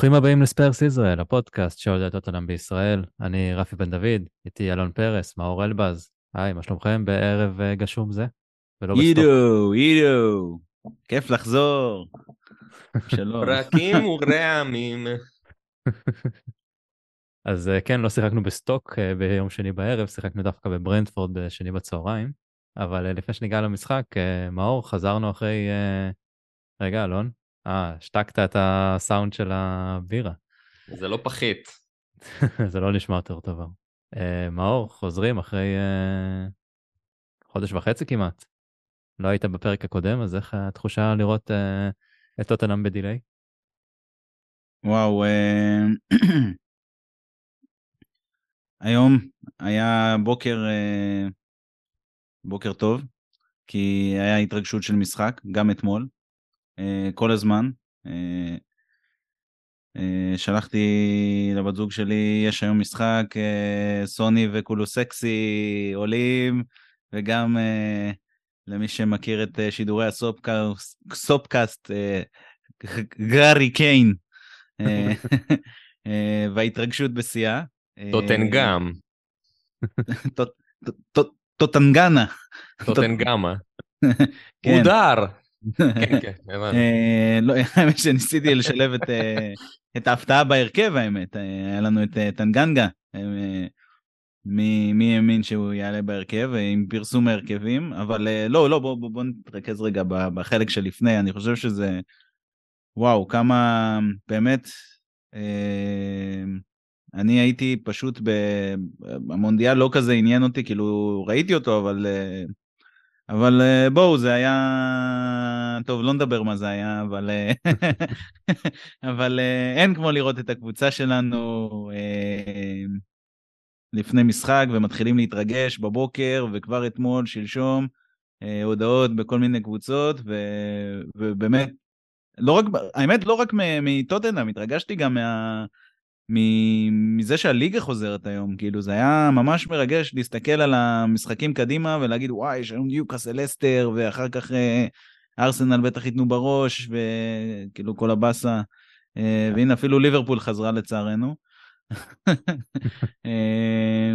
ברוכים הבאים ל Spurs ישראל, הפודקאסט שאוהד את טוטנהאם בישראל. אני רפי בן דוד, איתי אלון פרס, מאור אלבז. היי, מה שלומכם בערב אה, גשום זה? ולא. אידו, אידו, כיף לחזור. שלום. פרקים ורעמים. אז אה, כן, לא שיחקנו בסטוק אה, ביום שני בערב, שיחקנו דווקא בברנטפורד בשני בצהריים. אבל לפני שניגע למשחק, מאור, חזרנו אחרי... רגע, אלון, אה, השתקת את הסאונד של הבירה. זה לא פחית. זה לא נשמע יותר טוב. Uh, מאור, חוזרים אחרי uh, חודש וחצי כמעט. לא היית בפרק הקודם, אז איך התחושה לראות uh, את טוטנאם בדיליי? וואו, uh, היום היה בוקר, uh, בוקר טוב, כי היה התרגשות של משחק, גם אתמול. אה, כל הזמן. אה, אה, שלחתי לבת זוג שלי, יש היום משחק, סוני וכולו סקסי עולים, וגם למי שמכיר את שידורי הסופקאסט, גארי קיין, וההתרגשות בשיאה. טוטנגם. טוטנגנה. טוטנגמה. מודר. כן, כן, אה, לא, האמת שניסיתי לשלב אה, את ההפתעה בהרכב, האמת. אה, היה לנו את טנגנגה, מי האמין שהוא יעלה בהרכב, עם פרסום ההרכבים, אבל לא, לא, בואו נתרכז רגע בחלק שלפני, אני חושב שזה, וואו, כמה, באמת, אני הייתי פשוט, המונדיאל לא כזה עניין אותי, כאילו, ראיתי אותו, אבל אבל אה, בואו, זה היה... טוב, לא נדבר מה זה היה, אבל, אה, אבל אה, אין כמו לראות את הקבוצה שלנו לפני משחק ומתחילים להתרגש בבוקר, וכבר אתמול, שלשום, הודעות בכל מיני קבוצות, ו... ובאמת, לא רק, האמת, לא רק מטוטנאם, התרגשתי גם מה... מזה שהליגה חוזרת היום, כאילו זה היה ממש מרגש להסתכל על המשחקים קדימה ולהגיד וואי, יש היום ניוקאסל אסטר, ואחר כך אה, ארסנל בטח ייתנו בראש, וכאילו כל הבאסה, אה, והנה אפילו ליברפול חזרה לצערנו. אה,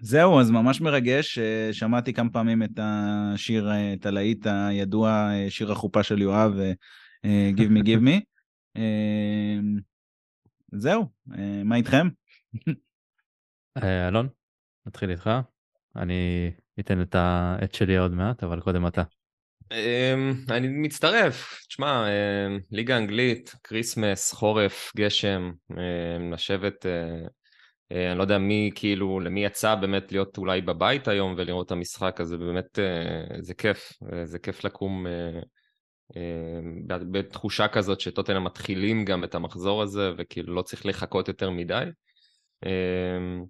זהו, אז ממש מרגש, שמעתי כמה פעמים את השיר, את הלהיט הידוע, שיר החופה של יואב, Give me, give me. זהו, אה, מה איתכם? אה, אלון, נתחיל איתך. אני אתן את ה take שלי עוד מעט, אבל קודם אתה. אמ, אני מצטרף, תשמע, אמ, ליגה אנגלית, כריסמס, חורף, גשם, לשבת, אה, אני לא יודע מי, כאילו, למי יצא באמת להיות אולי בבית היום ולראות את המשחק, אז זה באמת, זה כיף, זה כיף לקום בתחושה כזאת שטוטנאם מתחילים גם את המחזור הזה וכאילו לא צריך לחכות יותר מדי. אמ,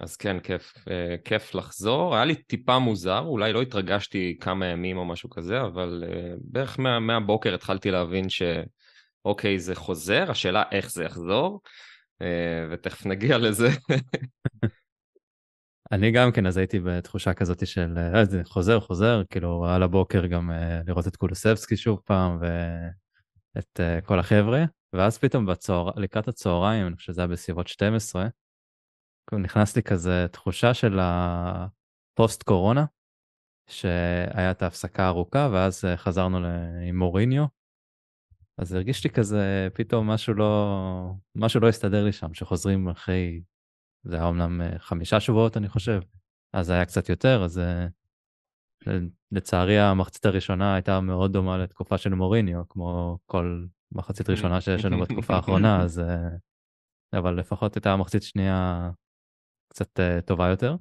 אז כן, כיף, אה, כיף לחזור. היה לי טיפה מוזר, אולי לא התרגשתי כמה ימים או משהו כזה, אבל אה, בערך מה, מהבוקר התחלתי להבין שאוקיי, זה חוזר, השאלה איך זה יחזור, אה, ותכף נגיע לזה. אני גם כן, אז הייתי בתחושה כזאת של אה, חוזר, חוזר, כאילו על הבוקר גם אה, לראות את קולוסבסקי שוב פעם ואת אה, כל החבר'ה, ואז פתאום בצהר... לקראת הצהריים, אני חושב שזה היה בסביבות 12, נכנס לי כזה תחושה של הפוסט קורונה, שהיה את ההפסקה הארוכה, ואז חזרנו עם מוריניו, אז הרגיש לי כזה, פתאום משהו לא, משהו לא הסתדר לי שם, שחוזרים אחרי זה היה אומנם אה, חמישה שבועות, אני חושב, אז זה היה קצת יותר, אז אה, לצערי המחצית הראשונה הייתה מאוד דומה לתקופה של מוריניו, כמו כל מחצית ראשונה שיש לנו בתקופה האחרונה, אז... אה, אבל לפחות הייתה המחצית שנייה קצת טובה יותר.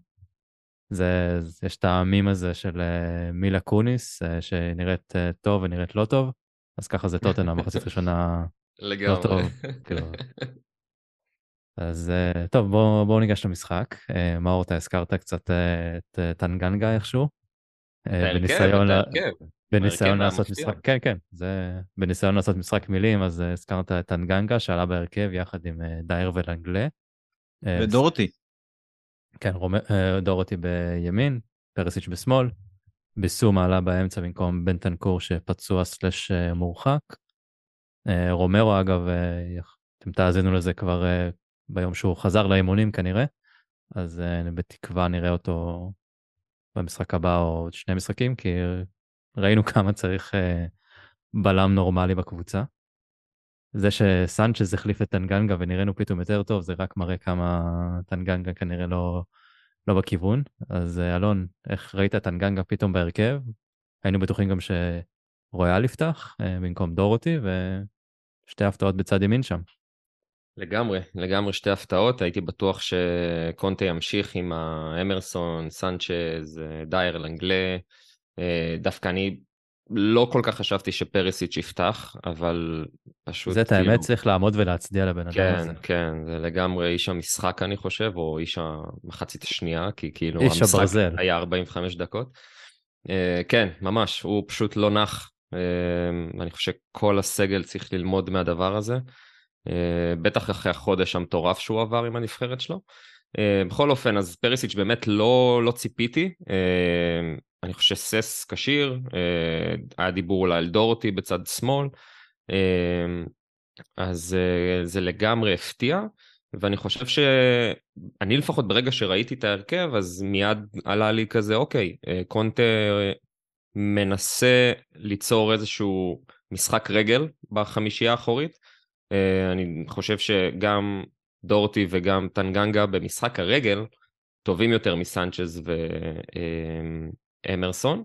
זה, יש את המים הזה של מילה קוניס, שנראית טוב ונראית לא טוב, אז ככה זה טוטנה, מחצית ראשונה לא טוב. כאילו, אז אה, טוב, בואו בוא ניגש למשחק. אה, מאור, אתה הזכרת קצת אה, את טנגנגה איכשהו. בניסיון, בניסיון לעשות משחק, כן, כן, זה בניסיון לעשות משחק מילים, אז הזכרת את טנגנגה שעלה בהרכב יחד עם דייר ולנגלה. ודורותי. כן, דורותי בימין, פרסיץ' בשמאל. ביסום עלה באמצע במקום בנטנקור שפצוע סלש מורחק. רומרו אגב, אתם תאזינו לזה כבר ביום שהוא חזר לאימונים כנראה, אז בתקווה נראה אותו במשחק הבא או עוד שני משחקים, כי ראינו כמה צריך בלם נורמלי בקבוצה. זה שסנצ'ז החליף את טנגנגה ונראינו פתאום יותר טוב, זה רק מראה כמה טנגנגה כנראה לא, לא בכיוון. אז אלון, איך ראית טנגנגה פתאום בהרכב? היינו בטוחים גם שרויאל יפתח במקום דורותי, ושתי הפתעות בצד ימין שם. לגמרי, לגמרי שתי הפתעות. הייתי בטוח שקונטה ימשיך עם האמרסון, סנצ'ז, דייר לנגלה. דווקא אני לא כל כך חשבתי שפרסיץ' יפתח, אבל פשוט... זה את האמת כאילו... צריך לעמוד ולהצדיע לבן כן, אדם הזה. כן, כן, זה לגמרי איש המשחק אני חושב, או איש המחצית השנייה, כי כאילו איש המשחק הברזל. היה 45 דקות. Uh, כן, ממש, הוא פשוט לא נח. Uh, אני חושב שכל הסגל צריך ללמוד מהדבר הזה. Uh, בטח אחרי החודש המטורף שהוא עבר עם הנבחרת שלו. Uh, בכל אופן, אז פריסיץ' באמת לא, לא ציפיתי. Uh, אני חושב שסס כשיר, אה, היה דיבור אולי על דורטי בצד שמאל, אה, אז אה, זה לגמרי הפתיע, ואני חושב שאני לפחות ברגע שראיתי את ההרכב, אז מיד עלה לי כזה, אוקיי, קונטה מנסה ליצור איזשהו משחק רגל בחמישייה האחורית. אני חושב שגם דורטי וגם טנגנגה במשחק הרגל טובים יותר מסנצ'ז ו... אמרסון.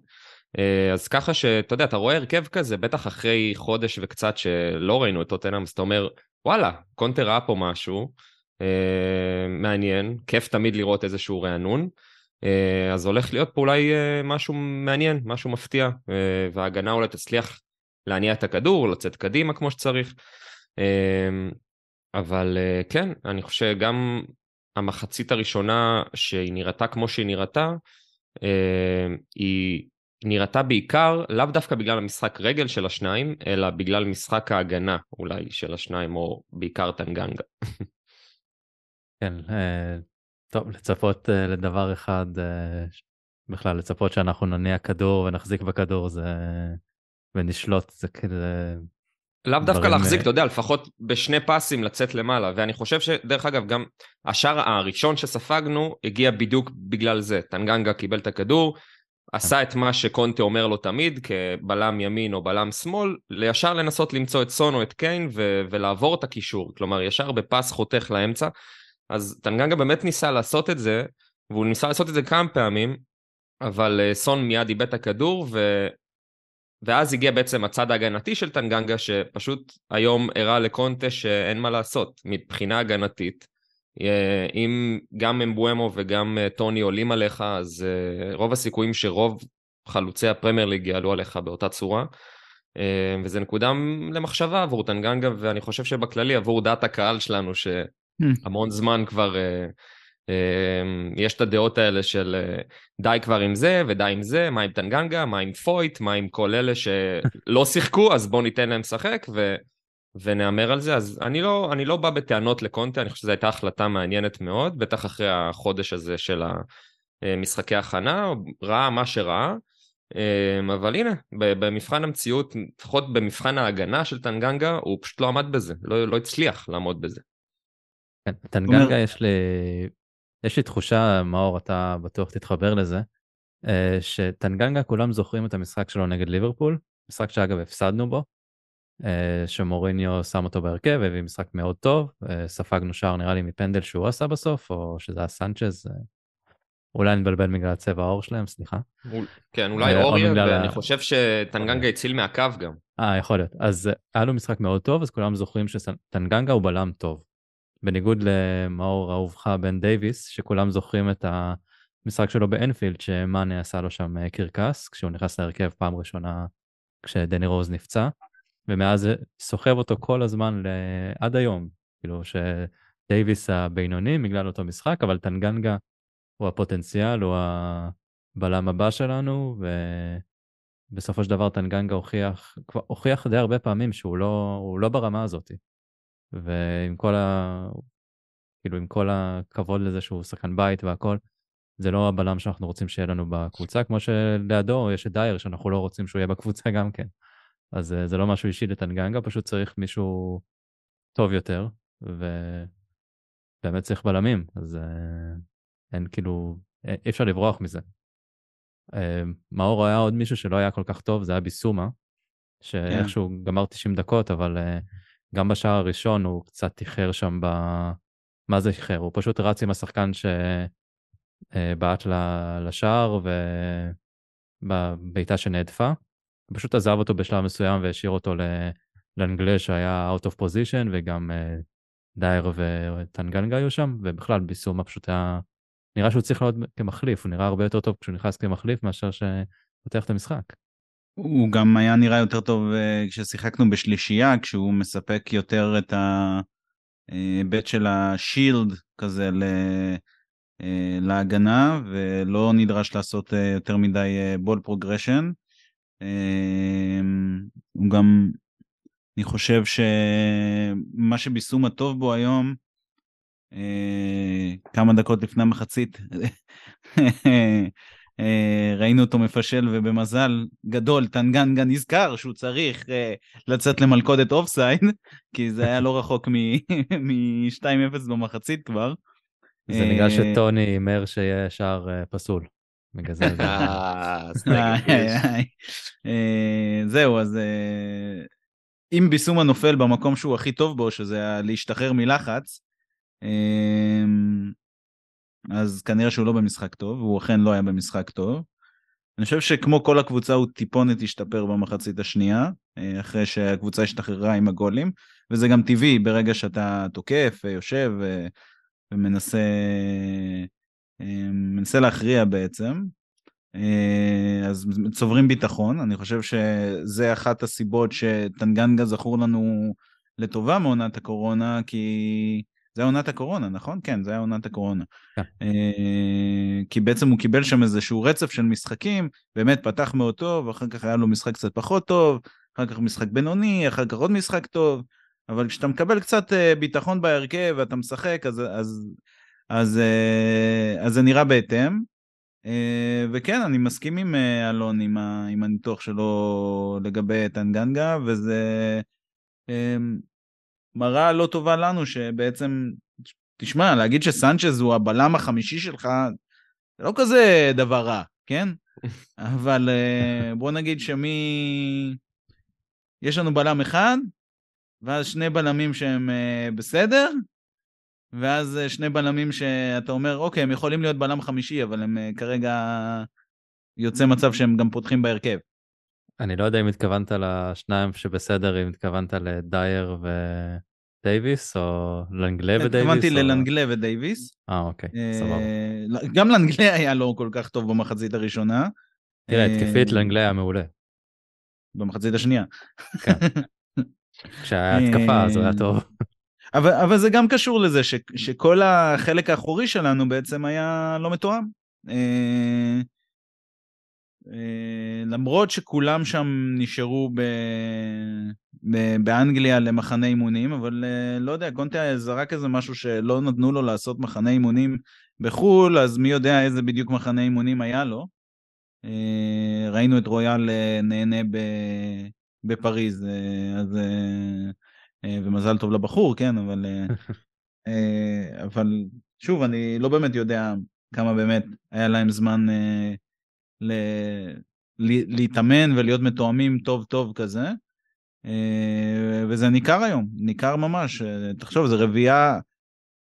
אה, אז ככה שאתה יודע, אתה רואה הרכב כזה, בטח אחרי חודש וקצת שלא ראינו את טוטנאם, אז אתה אומר, וואלה, קונטר ראה פה משהו אה, מעניין, כיף תמיד לראות איזשהו רענון. אה, אז הולך להיות פה אולי משהו מעניין, משהו מפתיע, וההגנה אולי תצליח להניע את הכדור, לצאת קדימה כמו שצריך. אבל כן, אני חושב שגם המחצית הראשונה שהיא נראתה כמו שהיא נראתה, אה, היא נראתה בעיקר לאו דווקא בגלל המשחק רגל של השניים, אלא בגלל משחק ההגנה אולי של השניים, או בעיקר טנגנגה. כן, אה, טוב, לצפות אה, לדבר אחד, בכלל לצפות שאנחנו נניע כדור ונחזיק בכדור זה... ונשלוט, זה כזה... לאו דווקא להחזיק, אתה יודע, לפחות בשני פסים לצאת למעלה, ואני חושב שדרך אגב גם השער הראשון שספגנו הגיע בדיוק בגלל זה, טנגנגה קיבל את הכדור, עשה את מה שקונטה אומר לו תמיד, כבלם ימין או בלם שמאל, לישר לנסות למצוא את סון או את קיין ו- ולעבור את הקישור, כלומר ישר בפס חותך לאמצע, אז טנגנגה באמת ניסה לעשות את זה, והוא ניסה לעשות את זה כמה פעמים, אבל אה, סון מיד איבד את הכדור, ו... ואז הגיע בעצם הצד ההגנתי של טנגנגה, שפשוט היום הראה לקונטה שאין מה לעשות מבחינה הגנתית. אה, אם גם אמבואמו וגם אה, טוני עולים עליך, אז אה, רוב הסיכויים שרוב חלוצי הפרמייר ליג יעלו עליך באותה צורה. וזה נקודה למחשבה עבור טנגנגה, ואני חושב שבכללי עבור דעת הקהל שלנו, שהמון זמן כבר יש את הדעות האלה של אה, די כבר עם זה ודי עם זה, מה עם טנגנגה, מה עם פויט, מה עם כל אלה שלא שיחקו, אז בואו ניתן להם לשחק ו... ונהמר על זה. אז אני לא, אני לא בא בטענות לקונטה, אני חושב שזו הייתה החלטה מעניינת מאוד, בטח אחרי החודש הזה של המשחקי הכנה, ראה מה שראה. אמ, אבל הנה, במבחן המציאות, לפחות במבחן ההגנה של טנגנגה, הוא פשוט לא עמד בזה, לא, לא הצליח לעמוד בזה. כן, טנגנגה יש לי יש לי תחושה, מאור, אתה בטוח תתחבר לזה, אה, שטנגנגה כולם זוכרים את המשחק שלו נגד ליברפול, משחק שאגב הפסדנו בו, אה, שמוריניו שם אותו בהרכב, הביא משחק מאוד טוב, אה, ספגנו שער נראה לי מפנדל שהוא עשה בסוף, או שזה היה סנצ'ז, אולי נבלבל בגלל צבע העור שלהם, סליחה. כן, אולי אוריה, ואני חושב שטנגנגה הציל מהקו גם. אה, יכול להיות. אז היה לו משחק מאוד טוב, אז כולם זוכרים שטנגנגה הוא בלם טוב. בניגוד למאור אהובך בן דייוויס, שכולם זוכרים את המשחק שלו באנפילד, שמאנה עשה לו שם אה, קרקס, כשהוא נכנס להרכב פעם ראשונה כשדני רוז נפצע, ומאז סוחב אותו כל הזמן עד היום, כאילו שדייוויס הבינוני בגלל אותו משחק, אבל טנגנגה הוא הפוטנציאל, הוא הבלם הבא שלנו, ובסופו של דבר טנגנגה הוכיח, הוכיח די הרבה פעמים שהוא לא, לא ברמה הזאת. ועם כל ה... כאילו עם כל הכבוד לזה שהוא שחקן בית והכל, זה לא הבלם שאנחנו רוצים שיהיה לנו בקבוצה, כמו שלידו יש את דייר שאנחנו לא רוצים שהוא יהיה בקבוצה גם כן. אז זה לא משהו אישי לטנגנגה, פשוט צריך מישהו טוב יותר, ובאמת צריך בלמים, אז אין כאילו, אי אפשר לברוח מזה. מאור היה עוד מישהו שלא היה כל כך טוב, זה היה ביסומה, שאיכשהו כן. גמר 90 דקות, אבל גם בשער הראשון הוא קצת איחר שם ב... מה זה איחר? הוא פשוט רץ עם השחקן שבעט לשער ובבעיטה שנהדפה. הוא פשוט עזב אותו בשלב מסוים והשאיר אותו לאנגלה שהיה out of position וגם אה, דייר וטנגנגה היו שם, ובכלל ביסומה פשוט היה... נראה שהוא צריך להיות כמחליף, הוא נראה הרבה יותר טוב כשהוא נכנס כמחליף מאשר שפותח את המשחק. הוא גם היה נראה יותר טוב אה, כששיחקנו בשלישייה, כשהוא מספק יותר את ההיבט של השילד כזה אה, להגנה, ולא נדרש לעשות אה, יותר מדי ball progression. הוא גם, אני חושב שמה שביסומה הטוב בו היום, כמה דקות לפני המחצית, אה, ראינו אותו מפשל ובמזל גדול טנגנגה נזכר שהוא צריך אה, לצאת למלכודת אופסייד כי זה היה לא רחוק מ-2-0 במחצית כבר. זה בגלל אה, שטוני הימר שיהיה שער פסול. זהו אז אם ביסומה נופל במקום שהוא הכי טוב בו שזה להשתחרר מלחץ אז כנראה שהוא לא במשחק טוב, והוא אכן לא היה במשחק טוב. אני חושב שכמו כל הקבוצה הוא טיפונת השתפר במחצית השנייה, אה, אחרי שהקבוצה השתחררה עם הגולים, וזה גם טבעי ברגע שאתה תוקף, יושב ומנסה אה, מנסה להכריע בעצם. אה, אז צוברים ביטחון, אני חושב שזה אחת הסיבות שטנגנגה זכור לנו לטובה מעונת הקורונה, כי זה היה עונת הקורונה, נכון? כן, זה היה עונת הקורונה. כן. אה, כי בעצם הוא קיבל שם איזשהו רצף של משחקים, באמת פתח מאוד טוב, אחר כך היה לו משחק קצת פחות טוב, אחר כך משחק בינוני, אחר כך עוד משחק טוב, אבל כשאתה מקבל קצת אה, ביטחון בהרכב ואתה משחק, אז, אז, אז, אה, אז זה נראה בהתאם. וכן, אני מסכים עם אלון, עם, עם הניתוח שלו לגבי טנגנגה, וזה... מראה לא טובה לנו שבעצם, תשמע, להגיד שסנצ'ז הוא הבלם החמישי שלך, זה לא כזה דבר רע, כן? אבל אה, בוא נגיד שמי... יש לנו בלם אחד, ואז שני בלמים שהם אה, בסדר, ואז אה, שני בלמים שאתה אומר, אוקיי, הם יכולים להיות בלם חמישי, אבל הם כרגע יוצא מצב שהם גם פותחים בהרכב. אני לא יודע אם התכוונת לשניים שבסדר, אם התכוונת לדייר ודייוויס, או לנגלה ודייוויס? התכוונתי או... ללנגלה ודייוויס. אה, אוקיי, אה, סבבה. גם לנגלה היה לא כל כך טוב במחצית הראשונה. תראה, התקפית אה, לנגלה היה מעולה. במחצית השנייה. כן. כשהיה התקפה אז היה טוב. אבל, אבל זה גם קשור לזה ש, שכל החלק האחורי שלנו בעצם היה לא מתואם. אה, למרות שכולם שם נשארו ב... ב... באנגליה למחנה אימונים, אבל אה, לא יודע, קונטה זרק איזה משהו שלא נתנו לו לעשות מחנה אימונים בחו"ל, אז מי יודע איזה בדיוק מחנה אימונים היה לו. אה, ראינו את רויאל נהנה ב... בפריז, אז... ומזל טוב לבחור, כן, אבל... אבל שוב, אני לא באמת יודע כמה באמת היה להם זמן ל... להתאמן ולהיות מתואמים טוב טוב כזה. אה, וזה ניכר היום, ניכר ממש. אה, תחשוב, זה רביעייה,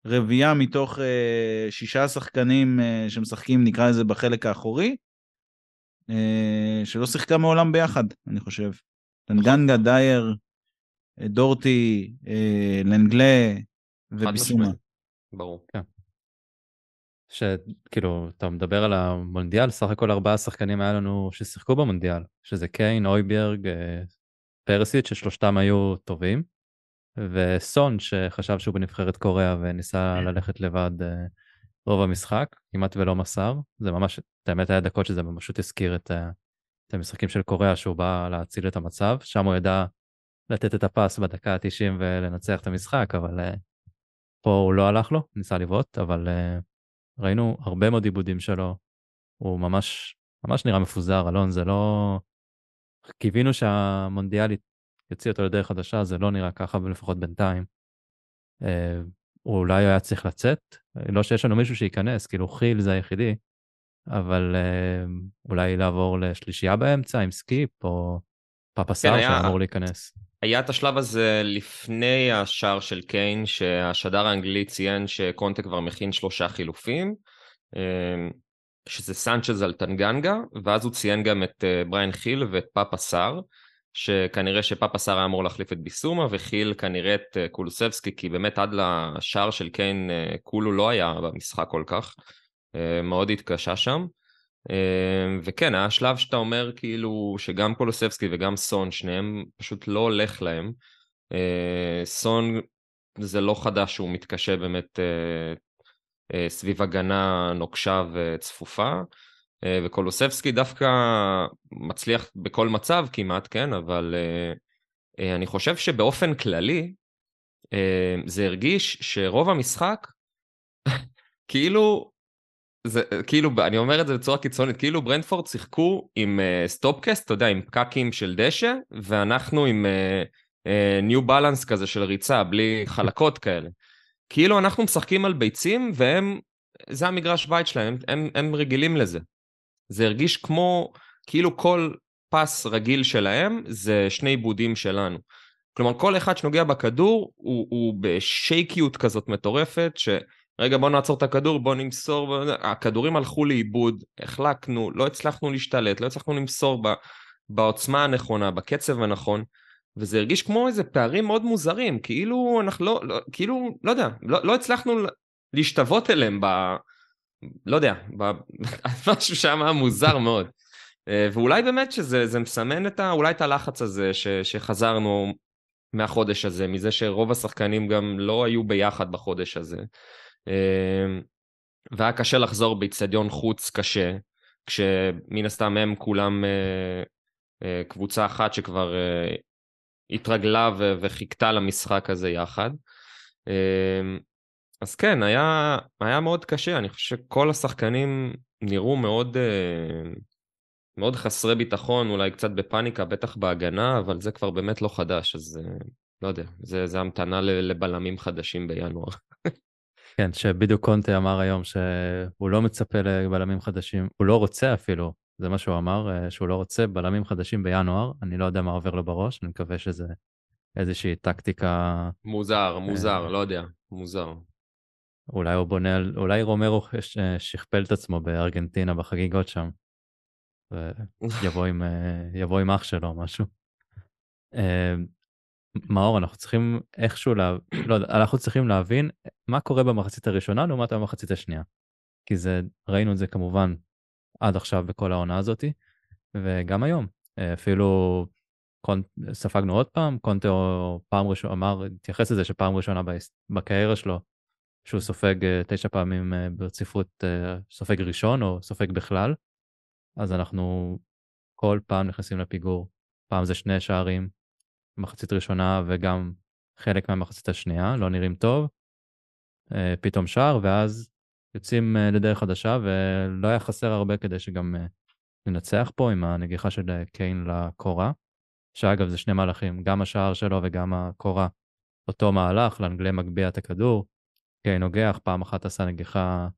רביעייה מתוך אה, שישה שחקנים שמשחקים, נקרא לזה, בחלק האחורי, שלא שיחקה מעולם ביחד, אני חושב. טנגנגה, דייר, דורטי, לנגלה וביסומה. ברור. כן. שכאילו, אתה מדבר על המונדיאל, סך הכל ארבעה שחקנים היה לנו ששיחקו במונדיאל, שזה קיין, אויברג, אה, פרסיט, ששלושתם היו טובים, וסון, שחשב שהוא בנבחרת קוריאה וניסה ללכת לבד אה, רוב המשחק, כמעט ולא מסר. זה ממש, האמת היה דקות שזה פשוט הזכיר את, את המשחקים של קוריאה, שהוא בא להציל את המצב, שם הוא ידע לתת את הפס בדקה ה-90 ולנצח את המשחק, אבל פה הוא לא הלך לו, ניסה לבעוט, אבל ראינו הרבה מאוד עיבודים שלו, הוא ממש, ממש נראה מפוזר, אלון, זה לא... קיווינו שהמונדיאל יוציא אותו לדרך חדשה, זה לא נראה ככה, לפחות בינתיים. אה, הוא אולי היה צריך לצאת, לא שיש לנו מישהו שייכנס, כאילו חיל זה היחידי, אבל אה, אולי לעבור לשלישייה באמצע עם סקיפ, או פאפה סאר היה- שאמור להיכנס. היה את השלב הזה לפני השער של קיין, שהשדר האנגלי ציין שקונטה כבר מכין שלושה חילופים, אה, שזה סנצ'ז על טנגנגה, ואז הוא ציין גם את אה, בריין חיל ואת פאפה סאר, שכנראה שפאפה סאר היה אמור להחליף את ביסומה, וחיל כנראה את אה, קולוסבסקי, כי באמת עד לשער של קיין אה, קולו לא היה במשחק כל כך, מאוד התקשה שם. אה, וכן, היה שלב שאתה אומר כאילו שגם קולוסבסקי וגם סון, שניהם פשוט לא הולך להם. אה, סון זה לא חדש שהוא מתקשה באמת אה, אה, סביב הגנה נוקשה וצפופה, וקולוסבסקי דווקא מצליח בכל מצב כמעט, כן, אבל אני חושב שבאופן כללי זה הרגיש שרוב המשחק כאילו זה כאילו אני אומר את זה בצורה קיצונית כאילו ברנדפורד שיחקו עם uh, סטופקאסט אתה יודע עם פקקים של דשא ואנחנו עם ניו uh, בלנס uh, כזה של ריצה בלי חלקות כאלה. כאילו אנחנו משחקים על ביצים והם זה המגרש בית שלהם הם, הם רגילים לזה. זה הרגיש כמו כאילו כל פס רגיל שלהם זה שני עיבודים שלנו. כלומר כל אחד שנוגע בכדור הוא, הוא בשייקיות כזאת מטורפת ש... רגע בוא נעצור את הכדור, בוא נמסור, הכדורים הלכו לאיבוד, החלקנו, לא הצלחנו להשתלט, לא הצלחנו למסור ב, בעוצמה הנכונה, בקצב הנכון, וזה הרגיש כמו איזה פערים מאוד מוזרים, כאילו אנחנו לא, לא כאילו, לא יודע, לא, לא הצלחנו להשתוות אליהם ב... לא יודע, ב, משהו שם היה מוזר מאוד. ואולי באמת שזה מסמן את ה, אולי את הלחץ הזה ש, שחזרנו מהחודש הזה, מזה שרוב השחקנים גם לא היו ביחד בחודש הזה. והיה קשה לחזור באיצטדיון חוץ קשה, כשמן הסתם הם כולם קבוצה אחת שכבר התרגלה וחיכתה למשחק הזה יחד. אז כן, היה, היה מאוד קשה, אני חושב שכל השחקנים נראו מאוד, מאוד חסרי ביטחון, אולי קצת בפאניקה, בטח בהגנה, אבל זה כבר באמת לא חדש, אז לא יודע, זה, זה המתנה לבלמים חדשים בינואר. כן, שבדיוק קונטה אמר היום שהוא לא מצפה לבלמים חדשים, הוא לא רוצה אפילו, זה מה שהוא אמר, שהוא לא רוצה בלמים חדשים בינואר, אני לא יודע מה עובר לו בראש, אני מקווה שזה איזושהי טקטיקה... מוזר, מוזר, לא יודע, מוזר. אולי הוא בונה אולי רומרו שכפל את עצמו בארגנטינה בחגיגות שם, ויבוא עם, עם אח שלו או משהו. מאור, אנחנו צריכים איכשהו, לה... לא אנחנו צריכים להבין מה קורה במחצית הראשונה לעומת המחצית השנייה. כי זה, ראינו את זה כמובן עד עכשיו בכל העונה הזאתי, וגם היום. אפילו קונט... ספגנו עוד פעם, קונטו פעם ראשונה אמר, התייחס לזה שפעם ראשונה בקריירה שלו, שהוא סופג תשע פעמים ברציפות, סופג ראשון או סופג בכלל, אז אנחנו כל פעם נכנסים לפיגור. פעם זה שני שערים, מחצית ראשונה וגם חלק מהמחצית השנייה, לא נראים טוב. פתאום שער, ואז יוצאים לדרך חדשה, ולא היה חסר הרבה כדי שגם ננצח פה עם הנגיחה של קיין לקורה. שאגב, זה שני מהלכים, גם השער שלו וגם הקורה. אותו מהלך, לאנגלי מגביה את הכדור, קיין נוגח, פעם אחת עשה נגיחה,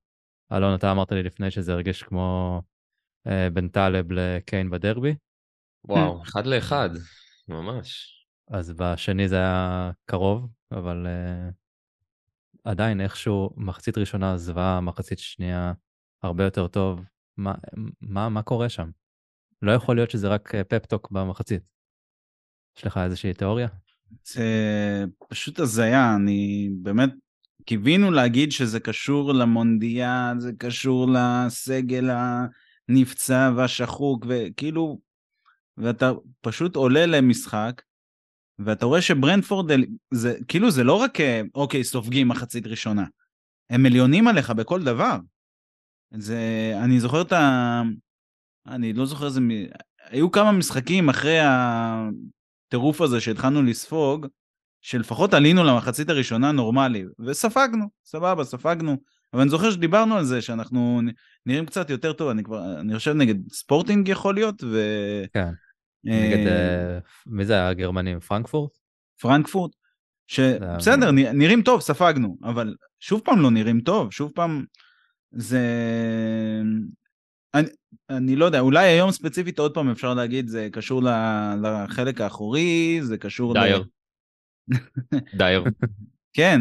אלון, אתה אמרת לי לפני שזה הרגיש כמו בין טלב לקיין בדרבי. וואו, אחד לאחד, ממש. אז בשני זה היה קרוב, אבל uh, עדיין איכשהו מחצית ראשונה זוועה, מחצית שנייה הרבה יותר טוב. מה, מה, מה קורה שם? לא יכול להיות שזה רק פפטוק במחצית. יש לך איזושהי תיאוריה? זה פשוט הזיה, אני באמת, קיווינו להגיד שזה קשור למונדיאל, זה קשור לסגל הנפצע והשחוק, וכאילו, ואתה פשוט עולה למשחק, ואתה רואה שברנדפורד, זה כאילו זה לא רק, אוקיי, סופגים מחצית ראשונה, הם עליונים עליך בכל דבר. זה, אני זוכר את ה... אני לא זוכר איזה... היו כמה משחקים אחרי הטירוף הזה שהתחלנו לספוג, שלפחות עלינו למחצית הראשונה נורמלי, וספגנו, סבבה, ספגנו. אבל אני זוכר שדיברנו על זה, שאנחנו נראים קצת יותר טוב, אני כבר, אני חושב נגד ספורטינג יכול להיות, ו... כן. נגד, אה, אה, מי זה היה הגרמנים? פרנקפורט? פרנקפורט, שבסדר, נראים טוב, ספגנו, אבל שוב פעם לא נראים טוב, שוב פעם זה... אני, אני לא יודע, אולי היום ספציפית עוד פעם אפשר להגיד, זה קשור ל- לחלק האחורי, זה קשור דייר. דייר. כן,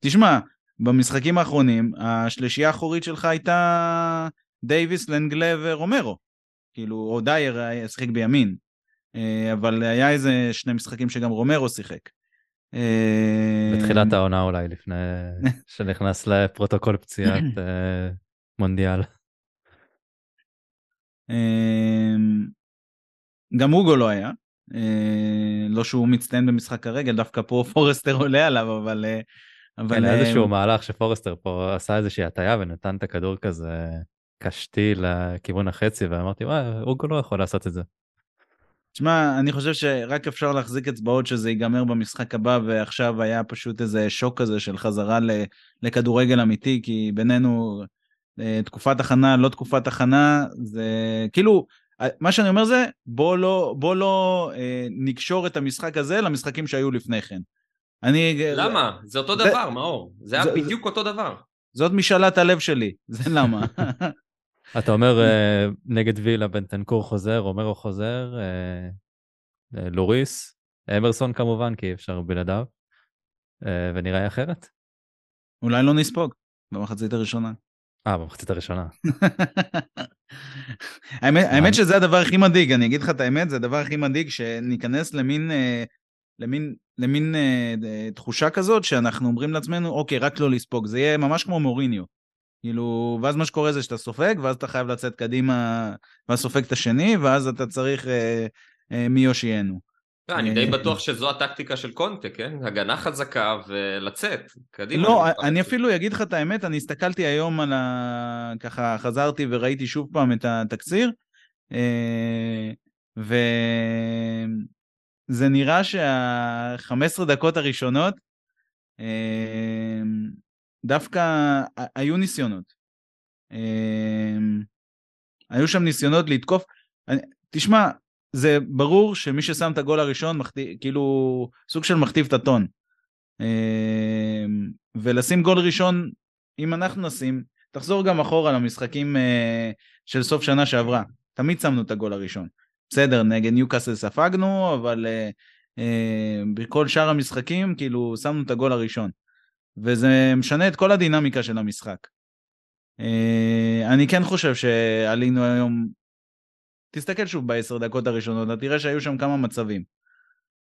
תשמע, במשחקים האחרונים, השלישייה האחורית שלך הייתה דייוויס, לנגלה ורומרו. כאילו, או דייר שיחק בימין. אה, אבל היה איזה שני משחקים שגם רומרו שיחק. אה, בתחילת העונה אולי, לפני שנכנס לפרוטוקול פציעת אה, מונדיאל. אה, גם אוגו לא היה. לא שהוא מצטיין במשחק הרגל, דווקא פה פורסטר עולה עליו, אבל... אבל כן, איזשהו מהלך שפורסטר פה עשה איזושהי הטיה ונתן את הכדור כזה קשתי לכיוון החצי, ואמרתי, וואי, אוגו לא יכול לעשות את זה. תשמע, אני חושב שרק אפשר להחזיק אצבעות שזה ייגמר במשחק הבא, ועכשיו היה פשוט איזה שוק כזה של חזרה לכדורגל אמיתי, כי בינינו, אה, תקופת הכנה, לא תקופת הכנה, זה כאילו, אה, מה שאני אומר זה, בוא לא, בוא לא אה, נקשור את המשחק הזה למשחקים שהיו לפני כן. אני... למה? זה אותו זה- דבר, מאור. זה היה זה- בדיוק אותו דבר. זאת משאלת הלב שלי, זה למה. אתה אומר אה, נגד וילה בנטנקור חוזר, רומרו חוזר, אה, אה, לוריס, אמרסון כמובן, כי אפשר בלעדיו, אה, ונראה אחרת. אולי לא נספוג במחצית הראשונה. אה, במחצית הראשונה. האמת, האמת שזה הדבר הכי מדאיג, אני אגיד לך את האמת, זה הדבר הכי מדאיג, שניכנס למין, למין, למין אה, תחושה כזאת, שאנחנו אומרים לעצמנו, אוקיי, רק לא לספוג, זה יהיה ממש כמו מוריניו. כאילו, ואז מה שקורה זה שאתה סופג, ואז אתה חייב לצאת קדימה, ואז סופג את השני, ואז אתה צריך אה, אה, מי יושיענו. לא, אני די אה, בטוח שזו הטקטיקה של קונטה, כן? הגנה חזקה ולצאת. קדימה. לא, אני הזה. אפילו אגיד לך את האמת, אני הסתכלתי היום על ה... ככה חזרתי וראיתי שוב פעם את התקציר, אה, וזה נראה שה-15 דקות הראשונות אה, דווקא היו ניסיונות. אה, היו שם ניסיונות לתקוף. תשמע, זה ברור שמי ששם את הגול הראשון, כאילו, סוג של מכתיב את הטון. אמ, ולשים גול ראשון, אם אנחנו נשים, תחזור גם אחורה למשחקים אה, של סוף שנה שעברה. תמיד שמנו את הגול הראשון. בסדר, נגד ניוקאסל ספגנו, אבל אה, אה, בכל שאר המשחקים, כאילו, שמנו את הגול הראשון. וזה משנה את כל הדינמיקה של המשחק. אה, אני כן חושב שעלינו היום, תסתכל שוב בעשר דקות הראשונות, אתה תראה שהיו שם כמה מצבים.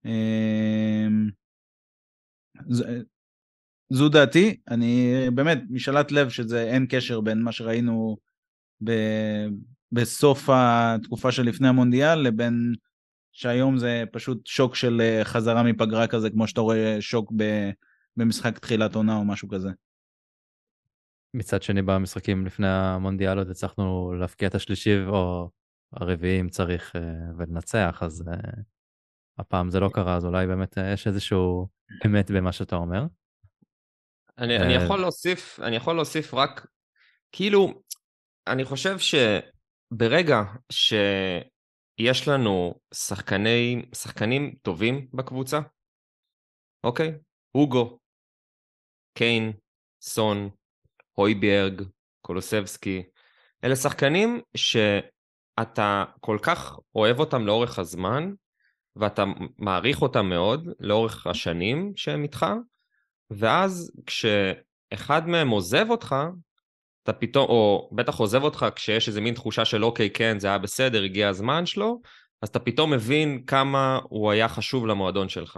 אה, ז- זו דעתי, אני באמת, משאלת לב שזה אין קשר בין מה שראינו ב, בסוף התקופה שלפני המונדיאל לבין שהיום זה פשוט שוק של אה, חזרה מפגרה כזה, כמו שאתה רואה שוק ב, במשחק תחילת עונה או משהו כזה. מצד שני, במשחקים לפני המונדיאל עוד הצלחנו להפקיע את השלישי או הרביעי אם צריך אה, ולנצח, אז אה, הפעם זה לא קרה, אז אולי באמת אה, יש איזשהו אמת במה שאתה אומר. אני, אני יכול להוסיף, אני יכול להוסיף רק, כאילו, אני חושב שברגע שיש לנו שחקני, שחקנים טובים בקבוצה, אוקיי? הוגו, קיין, סון, הויברג, קולוסבסקי, אלה שחקנים שאתה כל כך אוהב אותם לאורך הזמן, ואתה מעריך אותם מאוד לאורך השנים שהם איתך, ואז כשאחד מהם עוזב אותך, אתה פתאום, או בטח עוזב אותך כשיש איזה מין תחושה של אוקיי, כן, זה היה בסדר, הגיע הזמן שלו, אז אתה פתאום מבין כמה הוא היה חשוב למועדון שלך.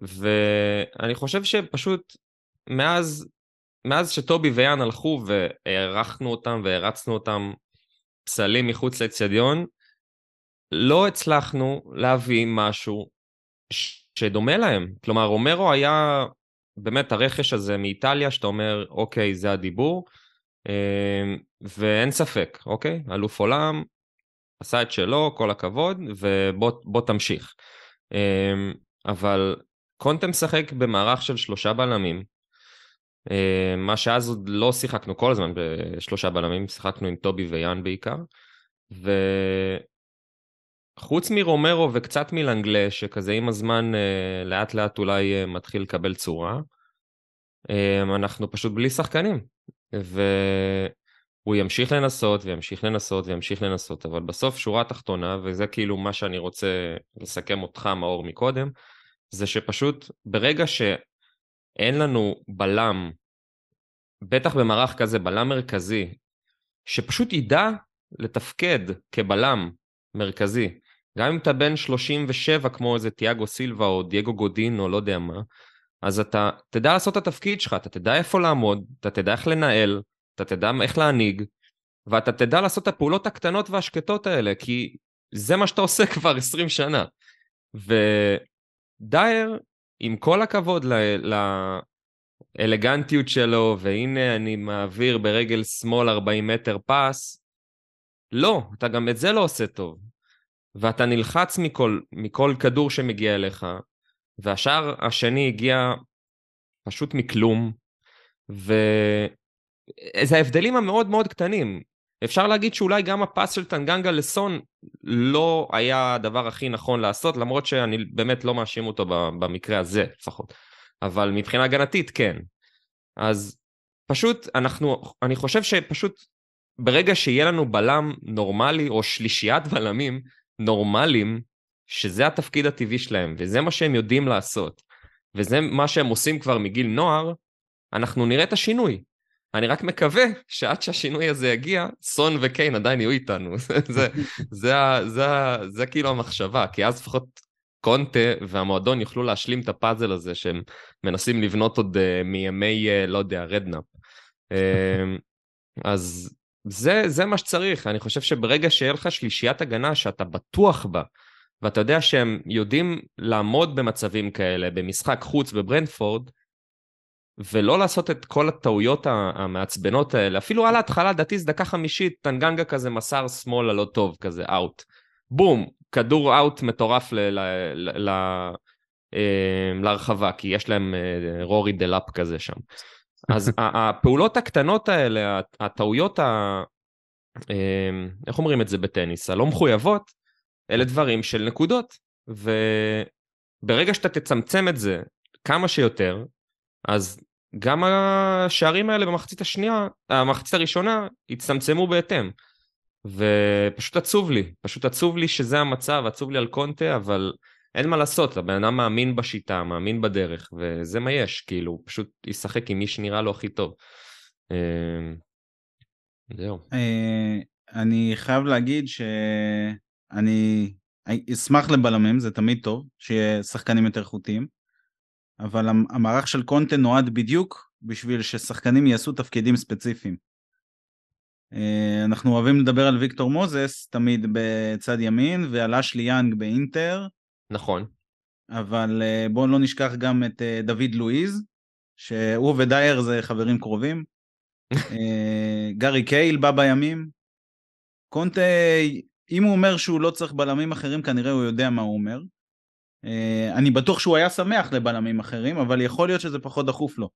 ואני חושב שפשוט מאז, מאז שטובי ויאן הלכו והערכנו אותם והרצנו אותם פסלים מחוץ לאצטדיון, לא הצלחנו להביא משהו שדומה להם. כלומר, רומרו היה באמת הרכש הזה מאיטליה, שאתה אומר, אוקיי, זה הדיבור, אה, ואין ספק, אוקיי? אלוף עולם, עשה את שלו, כל הכבוד, ובוא בוא תמשיך. אה, אבל קונטה משחק במערך של שלושה בלמים, מה שאז עוד לא שיחקנו כל הזמן בשלושה בלמים, שיחקנו עם טובי ויאן בעיקר, ו... חוץ מרומרו וקצת מלנגלה, שכזה עם הזמן uh, לאט לאט אולי uh, מתחיל לקבל צורה, אנחנו פשוט בלי שחקנים. והוא ימשיך לנסות וימשיך לנסות וימשיך לנסות, אבל בסוף שורה תחתונה, וזה כאילו מה שאני רוצה לסכם אותך, מאור, מקודם, זה שפשוט ברגע שאין לנו בלם, בטח במערך כזה, בלם מרכזי, שפשוט ידע לתפקד כבלם מרכזי, גם אם אתה בן 37 כמו איזה תיאגו סילבה או דייגו גודין או לא יודע מה, אז אתה תדע לעשות את התפקיד שלך, אתה תדע איפה לעמוד, אתה תדע איך לנהל, אתה תדע איך להנהיג, ואתה תדע לעשות את הפעולות הקטנות והשקטות האלה, כי זה מה שאתה עושה כבר 20 שנה. ודייר, עם כל הכבוד לאלגנטיות שלו, והנה אני מעביר ברגל שמאל 40 מטר פס, לא, אתה גם את זה לא עושה טוב. ואתה נלחץ מכל, מכל כדור שמגיע אליך, והשאר השני הגיע פשוט מכלום, וזה ההבדלים המאוד מאוד קטנים. אפשר להגיד שאולי גם הפס של טנגנגה לסון לא היה הדבר הכי נכון לעשות, למרות שאני באמת לא מאשים אותו במקרה הזה לפחות. אבל מבחינה הגנתית כן. אז פשוט אנחנו, אני חושב שפשוט ברגע שיהיה לנו בלם נורמלי או שלישיית בלמים נורמליים, שזה התפקיד הטבעי שלהם, וזה מה שהם יודעים לעשות, וזה מה שהם עושים כבר מגיל נוער, אנחנו נראה את השינוי. אני רק מקווה שעד שהשינוי הזה יגיע, סון וקיין עדיין יהיו איתנו. זה, זה, זה, זה, זה כאילו המחשבה, כי אז לפחות קונטה והמועדון יוכלו להשלים את הפאזל הזה שהם מנסים לבנות עוד uh, מימי, uh, לא יודע, רדנאפ. Uh, אז זה, זה מה שצריך, אני חושב שברגע שיהיה לך שלישיית הגנה שאתה בטוח בה, ואתה יודע שהם יודעים לעמוד במצבים כאלה, במשחק חוץ בברנטפורד, ולא לעשות את כל הטעויות המעצבנות האלה, אפילו על ההתחלה, לדעתי זה דקה חמישית, טנגנגה כזה מסר שמאלה לא טוב, כזה אאוט. בום, כדור אאוט מטורף ל- ל- ל- ל- אה, להרחבה, כי יש להם אה, רורי דלאפ כזה שם. אז הפעולות הקטנות האלה, הטעויות, ה... אמ, איך אומרים את זה בטניס, הלא מחויבות, אלה דברים של נקודות. וברגע שאתה תצמצם את זה כמה שיותר, אז גם השערים האלה במחצית השנייה, המחצית הראשונה, יצטמצמו בהתאם. ופשוט עצוב לי, פשוט עצוב לי שזה המצב, עצוב לי על קונטה, אבל אין מה לעשות, הבן אדם מאמין בשיטה, מאמין בדרך, וזה מה יש, כאילו, פשוט ישחק עם מי שנראה לו הכי טוב. אמ, זהו. אה, אני חייב להגיד שאני אשמח לבלמים, זה תמיד טוב, שיהיה שחקנים יותר איכותיים, אבל המערך של קונטה נועד בדיוק בשביל ששחקנים יעשו תפקידים ספציפיים. אה, אנחנו אוהבים לדבר על ויקטור מוזס תמיד בצד ימין ועל אשלי יאנג באינטר נכון. אבל אה, בואו לא נשכח גם את אה, דוד לואיז, שהוא ודייר זה חברים קרובים. גארי קייל בא בימים. קונטה, אם הוא אומר שהוא לא צריך בלמים אחרים, כנראה הוא יודע מה הוא אומר. אני בטוח שהוא היה שמח לבלמים אחרים, אבל יכול להיות שזה פחות דחוף לו.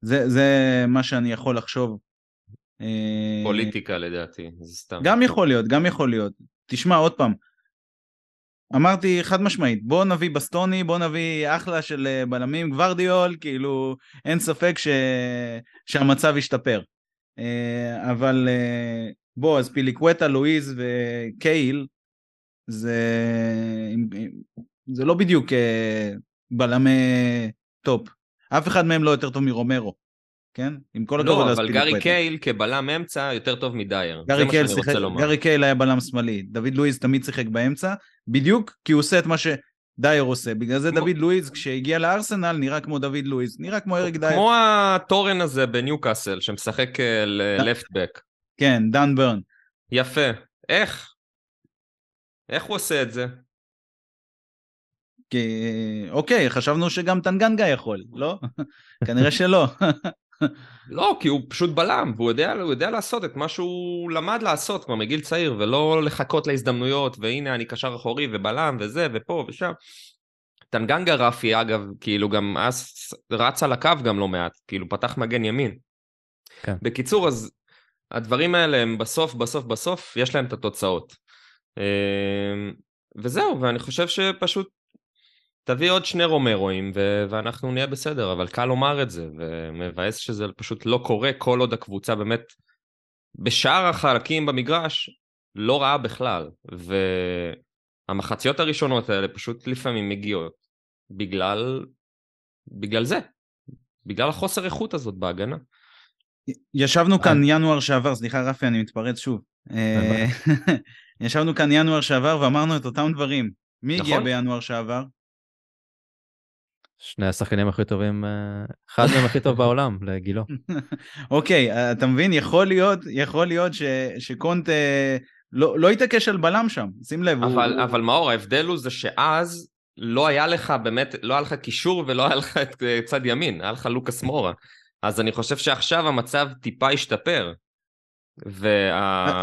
זה, זה מה שאני יכול לחשוב. פוליטיקה לדעתי, זה סתם. גם יכול להיות, גם יכול להיות. תשמע, עוד פעם, אמרתי חד משמעית, בוא נביא בסטוני, בוא נביא אחלה של אה, בלמים, גוורדיאול, כאילו אין ספק ש... שהמצב ישתפר. אה, אבל אה, בוא, אזפיליקווטה, לואיז וקייהיל, זה, זה לא בדיוק בלמי top. אף אחד מהם לא יותר טוב מרומרו. כן? עם כל הכבוד לא, אבל גארי קייל כבלם אמצע יותר טוב מדייר. גארי קייהיל, שיחק, גארי קייל היה בלם שמאלי, דוד לואיז תמיד שיחק באמצע, בדיוק כי הוא עושה את מה שדייר עושה. בגלל זה כמו... דוד לואיז, כשהגיע לארסנל, נראה כמו דוד לואיז, נראה כמו אריק דייר. כמו התורן הזה בניוקאסל, שמשחק אה, לפטבק. כן, דן ברן. יפה. איך? איך הוא עושה את זה? כי... אוקיי, חשבנו שגם טנגנגה יכול, לא? כנראה שלא. לא, כי הוא פשוט בלם, והוא יודע, יודע לעשות את מה שהוא למד לעשות כבר מגיל צעיר, ולא לחכות להזדמנויות, והנה אני קשר אחורי ובלם וזה ופה ושם. טנגנגה רפי, אגב, כאילו גם אז רץ על הקו גם לא מעט, כאילו פתח מגן ימין. כן. בקיצור, אז הדברים האלה הם בסוף, בסוף, בסוף, יש להם את התוצאות. אמ, וזהו, ואני חושב שפשוט תביא עוד שני רומרואים ו- ואנחנו נהיה בסדר, אבל קל לומר את זה, ומבאס שזה פשוט לא קורה כל עוד הקבוצה באמת בשאר החלקים במגרש לא רעה בכלל, והמחציות הראשונות האלה פשוט לפעמים מגיעות בגלל, בגלל זה, בגלל החוסר איכות הזאת בהגנה. ישבנו כאן ינואר שעבר, סליחה רפי, אני מתפרץ שוב. אה, ישבנו כאן ינואר שעבר ואמרנו את אותם דברים. מי הגיע נכון. בינואר שעבר? שני השחקנים הכי טובים, אה, אחד מהם הכי טוב בעולם, לגילו. אוקיי, אתה מבין? יכול להיות, יכול להיות ש, שקונט אה, לא, לא יתעקש על בלם שם, שים לב. אבל, הוא, אבל מאור, ההבדל הוא זה שאז לא היה לך באמת, לא היה לך קישור ולא היה לך את אה, צד ימין, היה לך לוקאס מורה. אז אני חושב שעכשיו המצב טיפה השתפר.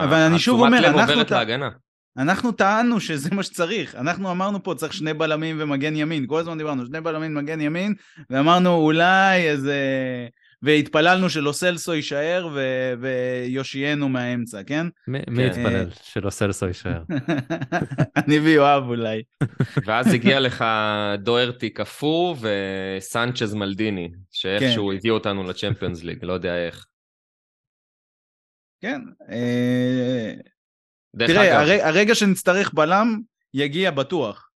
אבל אני שוב והתשומת אומר, לב אנחנו עוברת ת- להגנה. אנחנו טענו שזה מה שצריך, אנחנו אמרנו פה צריך שני בלמים ומגן ימין, כל הזמן דיברנו שני בלמים ומגן ימין, ואמרנו אולי איזה... והתפללנו שלא סלסו יישאר ו... ויושיינו מהאמצע, כן? מי כן. מי יתפלל שלא סלסו יישאר? אני ויואב אולי. ואז הגיע לך דוארטי קפוא וסנצ'ז מלדיני, שאיכשהו כן. הביא אותנו לצ'מפיונס ליג, לא יודע איך. כן. אה, תראה, אגב, הר... הרגע שנצטרך בלם, יגיע בטוח.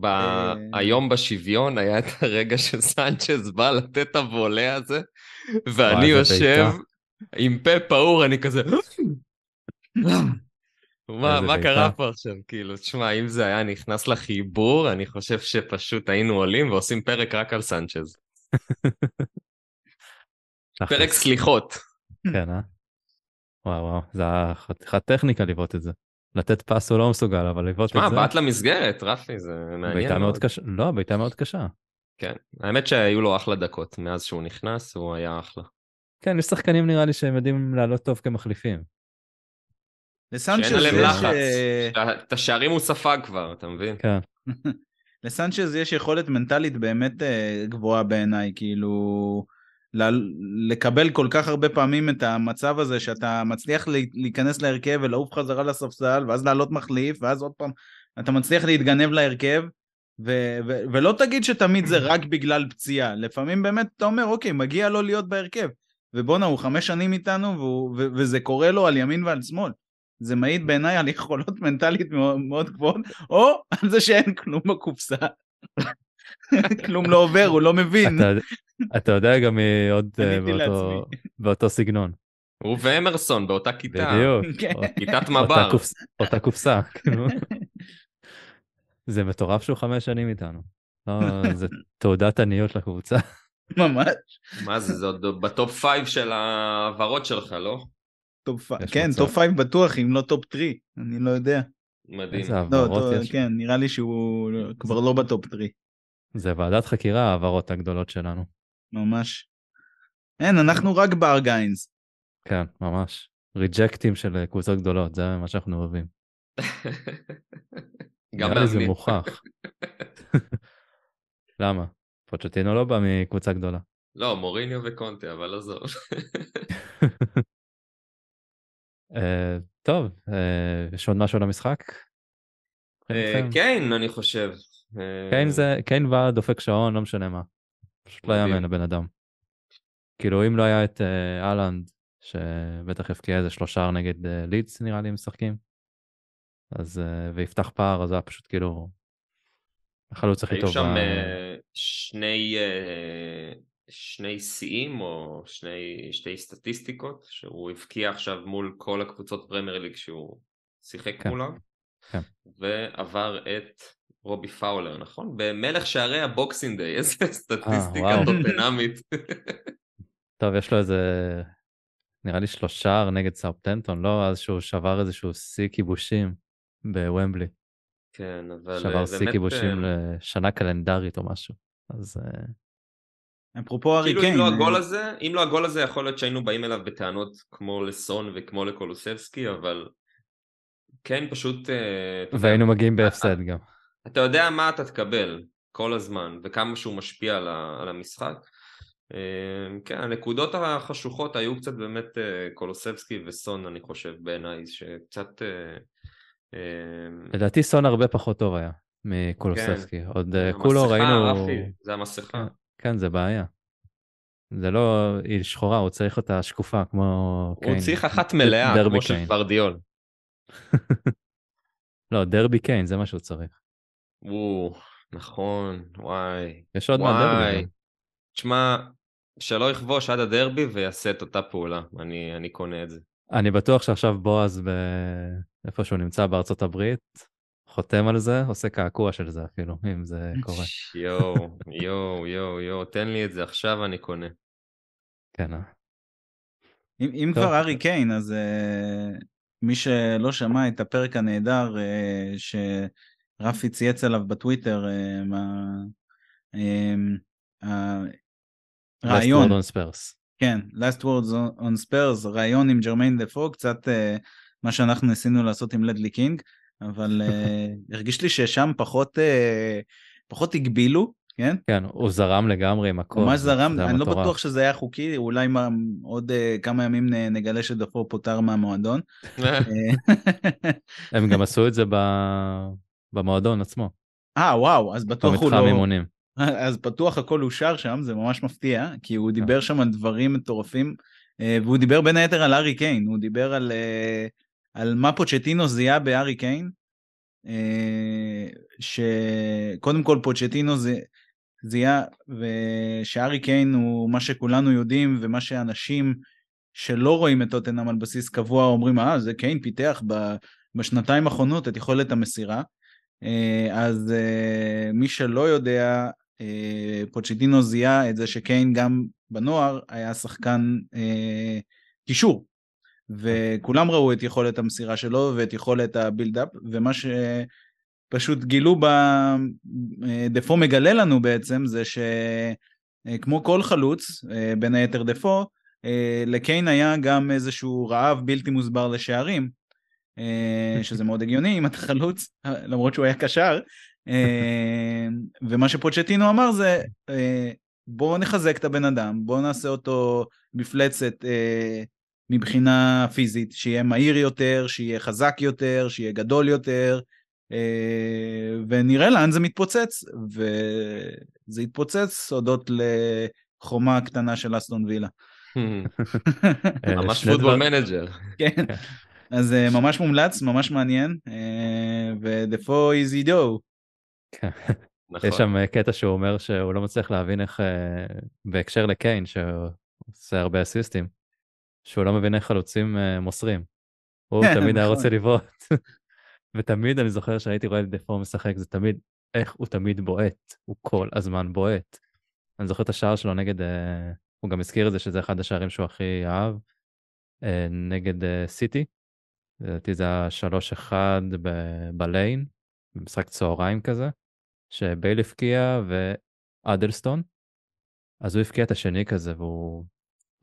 ב... אה, היום בשוויון היה את הרגע שסנצ'ז בא לתת את הוולה הזה, ואני יושב. עם פה פעור, אני כזה... מה, מה קרה. פה עכשיו? כאילו, תשמע, אם זה היה נכנס לחיבור, אני חושב שפשוט היינו עולים ועושים פרק רק על סנצ'ז. פרק. סליחות. כן, אה? וואו וואו, זה היה חתיכת טכניקה לבעוט את זה. לתת פס הוא לא מסוגל, אבל לבעוט את זה, בעט למסגרת, רפי, זה מעניין בעיטה מאוד. קשה, לא, בעיטה מאוד קשה. כן, האמת שהיו לו אחלה דקות, מאז שהוא נכנס, הוא היה אחלה. כן, יש שחקנים נראה לי שהם יודעים לעלות טוב כמחליפים. לסנצ'ז שאין עליהם יש, לחץ. אה, את השערים הוא ספג כבר, אתה מבין? כן, לסנצ'ז יש יכולת מנטלית באמת אה, גבוהה בעיניי, כאילו לקבל כל כך הרבה פעמים את המצב הזה שאתה מצליח לי- להיכנס להרכב ולעוף חזרה לספסל ואז לעלות מחליף ואז עוד פעם אתה מצליח להתגנב להרכב ו- ו- ולא תגיד שתמיד זה רק בגלל פציעה, לפעמים באמת אתה אומר אוקיי מגיע לו להיות בהרכב ובואנה הוא חמש שנים איתנו והוא, ו- וזה קורה לו על ימין ועל שמאל. זה מעיד בעיניי על יכולות מנטלית מאוד, מאוד גבוהות, או על זה שאין כלום בקופסה. כלום לא עובר, הוא לא מבין. אתה, אתה יודע גם מי עוד אה, באותו, סגנון. הוא ואמרסון באותה כיתה. בדיוק. כן. כיתת מב"ר. אותה קופסה, כאילו. זה מטורף שהוא חמש שנים איתנו. לא, זה תעודת עניות לקבוצה. ממש. מה זה, זה עוד ב top five של ההעברות שלך, לא? top five. יש כן. top five בטוח, אם לא top three. אני לא יודע. מדהים. איזה לא, העברות יש. כן, נראה לי שהוא כבר לא בטופ טרי. זה ועדת חקירה, ההעברות הגדולות שלנו. ממש. אין, אנחנו רק בארגיינס. כן, ממש. ריג'קטים של אה, קבוצות גדולות, זה מה שאנחנו אוהבים. גם נראה לי זה. מוכח. למה? פוצ'טינו לא בא מקבוצה גדולה. לא, מוריניו וקונטה, אבל עזוב. אה, טוב, אה, יש עוד משהו למשחק? מבחינתכם? קיין, אני חושב. אה, קיין זה, קיין בא דופק שעון, לא משנה מה. פשוט לא. יאמן הבן אדם. כאילו אם לא היה את אה, אהלנד, שבטח הבקיע איזה שלושה נגד אה, לידס נראה לי משחקים, אז אה, ויפתח פער, אז היה פשוט כאילו החלוץ הכי היו טוב. שם ב- אה, שני אה, שני שיאים או שני, שתי סטטיסטיקות שהוא הבקיע עכשיו מול כל הקבוצות פרמייר ליג שהוא שיחק כן. מולם כן. ועבר את רובי פאולר נכון? במלך שערי ה Boxing Day איזה סטטיסטיקה וואו. טוטנאמית טוב, יש לו איזה, נראה לי שלושה נגד סאות'המפטון, לא? אז שהוא שבר איזשהו שיא כיבושים בוומבלי. כן אבל שבר אה, שיא באמת כיבושים אה, לשנה קלנדרית או משהו. אז אה, אפרופו הארי כאילו קיין. אם לא הגול אה, הזה, אם לא הגול הזה יכול להיות שהיינו באים אליו בטענות כמו לסון וכמו לקולוסבסקי, אבל כן פשוט, אה, והיינו מגיעים בהפסד גם. אתה יודע מה אתה תקבל כל הזמן וכמה שהוא משפיע על, ה, על המשחק. אה, כן, הנקודות החשוכות היו קצת באמת אה, קולוסבסקי וסון אני חושב בעיניי, שקצת אה, אה, לדעתי סון הרבה פחות טוב היה מקולוספסקי. עוד אה, המסכה, כולו ראינו... רפי, זה המסכה. כן, זה בעיה. זה לא, היא שחורה, הוא צריך אותה שקופה כמו. הוא צריך אחת מלאה, כמו של. פרדיול. לא, דרבי קיין, זה מה שהוא צריך. או, נכון, וואי. יש עוד מעט דרבי וואי. גם. תשמע, שלא יכבוש עד הדרבי ויעשה את אותה פעולה. אני, אני קונה את זה. אני בטוח שעכשיו בועז, ב... איפה שהוא נמצא בארצות הברית, חותם על זה, עושה קעקוע של זה אפילו, אם זה קורה. יואו, יואו, יואו, יואו, תן לי את זה עכשיו, אני קונה. כן, אה. אם, אם. כבר הארי קיין, אז אה, מי שלא שמע את הפרק הנהדר אה, שרפי צייץ עליו בטוויטר, אה, מה... אמ, הריאיון, Last word on Spurs. כן, last words on- Spurs, ריאיון עם ג'רמיין דפו, קצת אה, מה שאנחנו ניסינו לעשות עם לדלי קינג, אבל הרגיש לי ששם פחות, פחות הגבילו, כן? כן, הוא זרם לגמרי עם הכל. ממש זרם, אני לא. בטוח שזה היה חוקי, אולי מה, עוד uh, כמה ימים נ- נגלה שדפו פוטר מהמועדון. אה, הם גם עשו את זה ב- במועדון עצמו, אה, וואו, אז בטוח הוא במתחם לא... אימונים. אז בטוח הכל אושר שם, זה ממש מפתיע, כי הוא דיבר שם על דברים מטורפים, אה, והוא דיבר בין היתר על ארי קיין, הוא דיבר על, אה, על מה פוצ'טינו זיהה בארי קיין, אה, שקודם כל פוצ'טינו זה... זיהה, ושארי קיין הוא מה שכולנו יודעים, ומה שאנשים שלא רואים את טוטנאם על בסיס קבוע אומרים, אה, זה קיין פיתח ב- בשנתיים האחרונות את יכולת המסירה. אה, אז אה, מי שלא יודע, אה, פוצ'טינו זיהה את זה שקיין גם בנוער היה שחקן קישור. וכולם ראו את יכולת המסירה שלו ואת יכולת הבילדאפ, ומה שפשוט גילו בדפו מגלה לנו בעצם זה שכמו כל חלוץ, בין היתר דפו, לקיין היה גם איזשהו רעב בלתי מוסבר לשערים, שזה מאוד הגיוני אם אתה חלוץ, למרות שהוא היה קשר. אה, ומה שפוצ'טינו אמר זה, אה, בואו נחזק את הבן אדם, בואו נעשה אותו מפלצת אה, מבחינה פיזית, שיהיה מהיר יותר, שיהיה חזק יותר, שיהיה גדול יותר, אה, ונראה לאן זה מתפוצץ, וזה התפוצץ הודות לחומה הקטנה של אסטון וילה. אה, ממש פוטבול דבר- כן, manager. אז אה, ממש מומלץ, ממש מעניין, אה, ודפו איזי דו. כן. נכון. יש שם אה, קטע שהוא אומר שהוא לא מצליח להבין איך, בהקשר לקיין, שהוא עושה הרבה אסיסטים, שהוא לא מבין איך חלוצים מוסרים. הוא כן, תמיד היה נכון. רוצה לבעוט. ותמיד אני זוכר שהייתי רואה את דפו משחק, זה תמיד, איך הוא תמיד בועט, הוא כל הזמן בועט. אני זוכר את השער שלו נגד, הוא גם הזכיר את זה שזה אחד השערים שהוא הכי אהב, אה, נגד סיטי. לדעתי זה היה 3-1 ב- בליין, במשחק צהריים כזה, שבייל הבקיע ואדלסטון. אז הוא הבקיע את השני כזה, והוא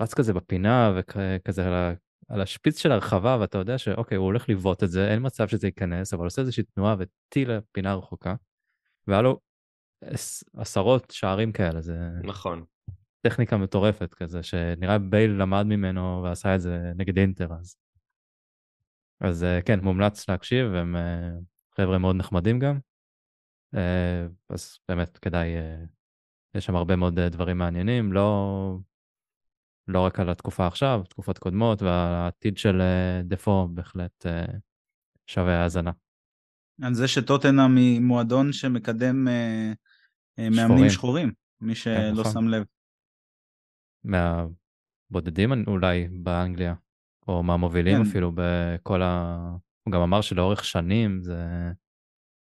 רץ כזה בפינה וכזה על, ה- על השפיץ של הרחבה, ואתה יודע שאוקיי, הוא הולך לבעוט את זה, אין מצב שזה ייכנס, אבל עושה איזושהי תנועה וטיל לפינה רחוקה. והיה לו עש- עשרות שערים כאלה, זה נכון. טכניקה מטורפת כזה, שנראה בייל למד ממנו ועשה את זה נגד אינטר אז. אז אה, כן, מומלץ להקשיב, הם אה, חבר'ה מאוד נחמדים גם. אה, אז באמת כדאי, יש שם הרבה מאוד דברים מעניינים, לא, לא רק על התקופה עכשיו, תקופות קודמות, והעתיד של דפו בהחלט שווה האזנה. על זה שטוטנאם היא מועדון שמקדם אה, מאמנים שחורים. שחורים, מי שלא נכון. שם לב. מהבודדים אולי באנגליה, או מהמובילים כן. אפילו בכל ה... הוא גם אמר שלאורך שנים זה...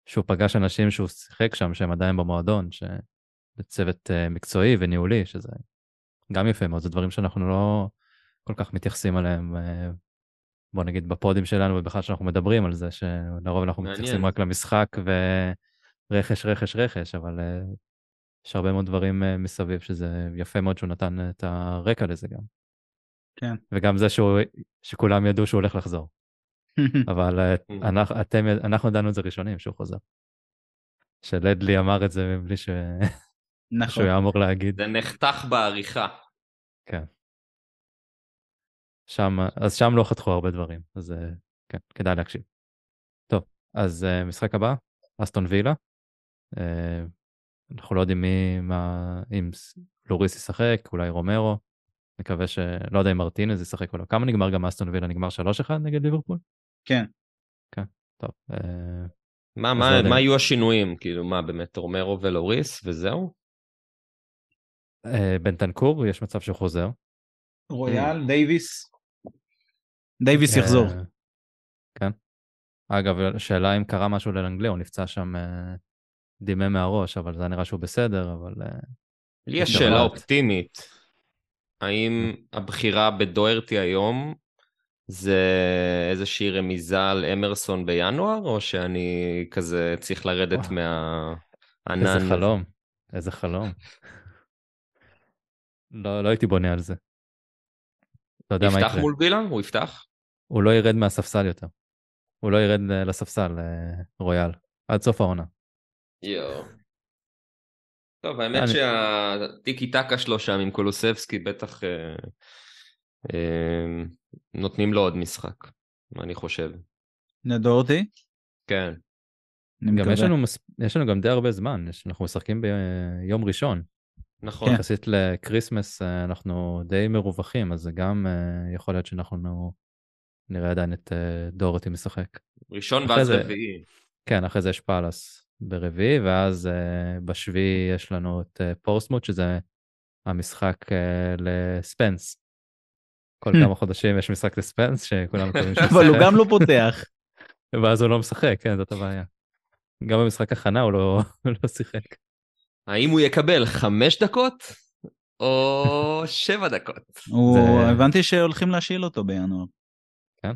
שהוא פגש אנשים שהוא שיחק שם שהם עדיין במועדון, שבצוות אה, מקצועי וניהולי, שזה גם יפה מאוד, זה דברים שאנחנו לא כל כך מתייחסים אליהם, אה, בוא נגיד בפודים שלנו ובכלל שאנחנו מדברים על זה, שלרוב אנחנו מעניין. מתייחסים רק למשחק ורכש, רכש, רכש, אבל אה, יש הרבה מאוד דברים מסביב שזה יפה מאוד שהוא נתן את הרקע לזה גם. כן. וגם זה שהוא, שכולם ידעו שהוא הולך לחזור. אבל אה, Mm. אנחנו, אתם, אנחנו ידענו את זה ראשונים שהוא חוזר. שלדלי אמר את זה מבלי ש... נכון. שהוא היה אמור להגיד. זה נחתך בעריכה. כן. שם, אז שם לא חתכו הרבה דברים, אז אה, כן, כדאי להקשיב. טוב, אז uh, משחק הבא, אסטון וילה. אנחנו לא יודעים מי, מה, אם לוריס ישחק, אולי רומרו. מקווה ש... לא יודע אם מרטינז ישחק או לא. כמה נגמר גם אסטון וילה? נגמר 3-1 נגד ליברפול? כן. כן, טוב. Uh, מה, מה, לא מה יהיו השינויים? כאילו, מה, באמת, רומרו ולוריס וזהו? Uh, בנטנקור, יש מצב שהוא חוזר. רויאל, mm. דייוויס. דייוויס יחזור. כן. אגב, שאלה אם קרה משהו ללנגלי, הוא נפצע שם אה, דימם מהראש, אבל זה נראה שהוא בסדר, אבל... אה, לי יש שאלה אופטימית. האם הבחירה בדוארטי היום זה איזושהי רמיזה על אמרסון בינואר, או שאני כזה צריך לרדת מהענן? איזה חלום, איזה חלום. לא, לא הייתי בונה על זה. אתה יודע מה יקרה. יפתח מול וילה? הוא יפתח? הוא לא ירד מהספסל יותר. הוא לא ירד לספסל, אה, רויאל, עד סוף העונה. יואו. טוב, האמת אני... שהטיקי טקה שלו שם עם קולוסבסקי בטח אה, אה, נותנים לו עוד משחק, אני חושב. לדורתי? כן. גם יש לנו, יש לנו גם די הרבה זמן, יש, אנחנו משחקים ביום ראשון. נכון. כן. יחסית לקריסמס אה, אנחנו די מרווחים, אז זה גם אה, יכול להיות שאנחנו נראה עדיין את אה, דורותי משחק. ראשון ואז זה, רביעי. כן, אחרי זה יש פאלאס ברביעי, ואז בשביעי יש לנו את פורטסמות', שזה המשחק לספנס. כל כמה חודשים יש משחק לספנס, שכולם מקווים שהוא אבל הוא גם לא פותח. ואז הוא לא משחק, כן, זאת הבעיה. גם במשחק הכנה הוא לא, לא שיחק. האם הוא יקבל חמש דקות או שבע דקות? הוא... הבנתי שהולכים להשאיל אותו בינואר. כן?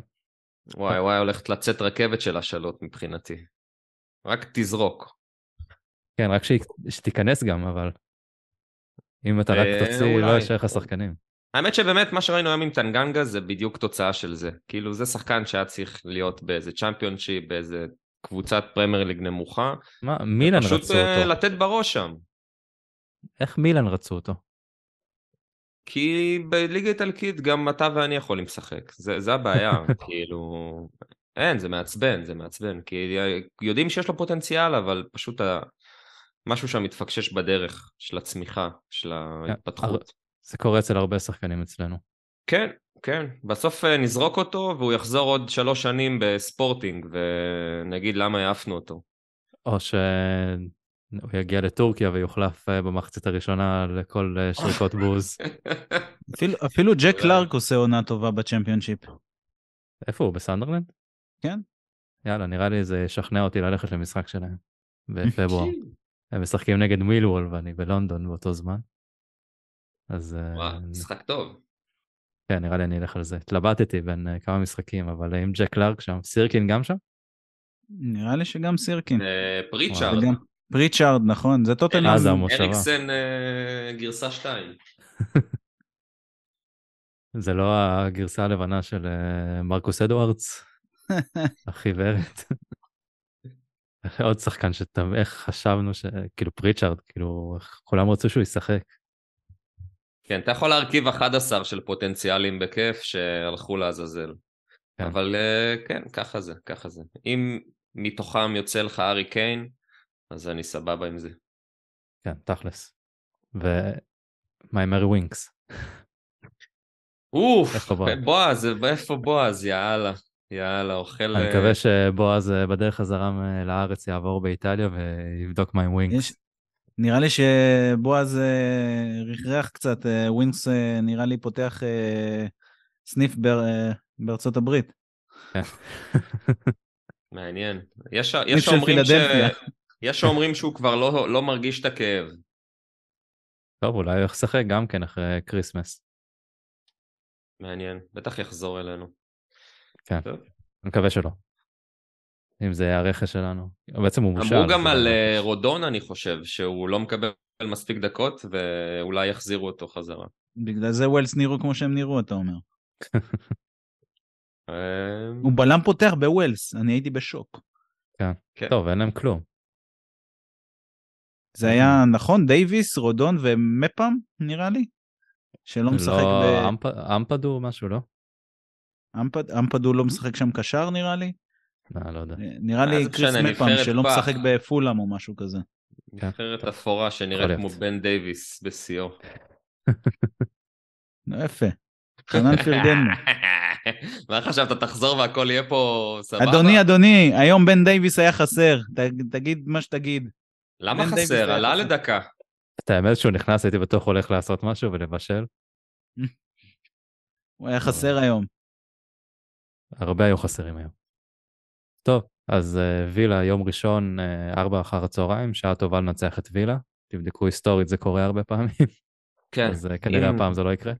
וואי וואי, הולכת לצאת רכבת של השאלות מבחינתי. רק תזרוק. כן, רק שתיכנס גם, אבל אם אתה רק אה, תוציא, לא יש לך שחקנים. האמת שבאמת מה שראינו היום עם טנגנגה זה בדיוק תוצאה של זה. כאילו זה שחקן שהיה צריך להיות באיזה צ'מפיונשיפ, באיזה קבוצת פרמייר ליג נמוכה. מה, מילן רצו אותו. פשוט לתת בראש שם. איך מילן רצו אותו? כי בליגה איטלקית גם אתה ואני יכולים לשחק, זה, זה הבעיה, כאילו... אין, זה מעצבן, זה מעצבן, כי יודעים שיש לו פוטנציאל, אבל פשוט ה... משהו שם מתפקשש בדרך של הצמיחה, של כן, ההתפתחות. זה קורה אצל הרבה שחקנים אצלנו. כן, כן, בסוף אה, נזרוק אותו והוא יחזור עוד שלוש שנים בספורטינג ונגיד למה העפנו אותו. או שהוא יגיע לטורקיה ויוחלף אה, במחצית הראשונה לכל אה, שריקות בוז. אפילו, אפילו ג'ק קלארק עושה עונה טובה בצ'מפיונשיפ. איפה הוא? בסנדרלנד? כן. יאללה, נראה לי זה ישכנע אותי ללכת למשחק שלהם בפברואר. הם משחקים נגד מילוול ואני בלונדון באותו זמן. אז... וואו, משחק טוב. כן, נראה לי אני אלך על זה. התלבטתי בין אה, כמה משחקים, אבל עם ג'ק קלארק שם, סירקין גם שם? נראה לי שגם סירקין. אה, פריצ'ארד. פריצ'ארד, נכון, זה טוטנאם. אה, זה המושבה. אריקסן גרסה 2. זה לא הגרסה הלבנה של מרקוס אדוארדס, החיוורת. עוד שחקן שאתה, איך חשבנו ש... כאילו פריצ'ארד, כאילו, כולם רצו שהוא ישחק. כן, אתה יכול להרכיב 11 של פוטנציאלים בכיף שהלכו לעזאזל. כן. אבל אה, כן, ככה זה, ככה זה. אם מתוכם יוצא לך ארי קיין, אז אני סבבה עם זה. כן, תכלס. ומה עם הארי ווינקס? אוף, בועז, איפה בועז, יאללה. יאללה, אוכל... אני מקווה אה, שבועז אה, בדרך חזרה לארץ יעבור באיטליה ויבדוק מה עם ווינקס. נראה לי שבועז אה, רכרח קצת, ווינקס אה, נראה לי פותח סניף בארצות הברית. כן. מעניין. יש, יש, אומרים ש... יש שאומרים שהוא כבר לא, לא מרגיש את הכאב. טוב, אולי הוא ישחק גם כן אחרי כריסמס. מעניין, בטח יחזור אלינו. כן, טוב. אני מקווה שלא. אם זה הרכש שלנו. בעצם הוא מושאל. אמרו גם על אה, רודון, אני חושב, שהוא לא מקבל מספיק דקות, ואולי יחזירו אותו חזרה. בגלל זה ווילס נראו כמו שהם נראו, אתה אומר. אמ, הוא בלם פותח בווילס, אני הייתי בשוק. כן. כן. טוב, אין להם כלום. זה היה נכון, דייוויס, רודון ומפאם, נראה לי? שלא משחק לא, ב... אמפ... אמפדו משהו, לא? אמפד... אמפדו לא משחק שם קשר, נראה לי? לא, לא יודע. נראה לי זה קריס מפאם נבחרת שלא פח. משחק בפולאם או משהו כזה. נבחרת טוב. אפורה שנראית. כמו בן דייוויס בשיאו. נו, יפה. חנן פרגנו. מה חשבת, תחזור והכל יהיה פה סבבה? אדוני, אדוני, היום בן דייוויס היה חסר. תגיד מה שתגיד. למה חסר? עלה. לדקה. את האמת שהוא נכנס, הייתי בטוח הולך לעשות משהו ולבשל. הוא היה חסר היום. הרבה היו חסרים היום. טוב, אז אה, וילה, יום ראשון, אה, ארבע אחר הצהריים, שעה טובה לנצח את וילה. תבדקו היסטורית, זה קורה הרבה פעמים, כן. אז אה, כנראה אם- הפעם זה לא יקרה.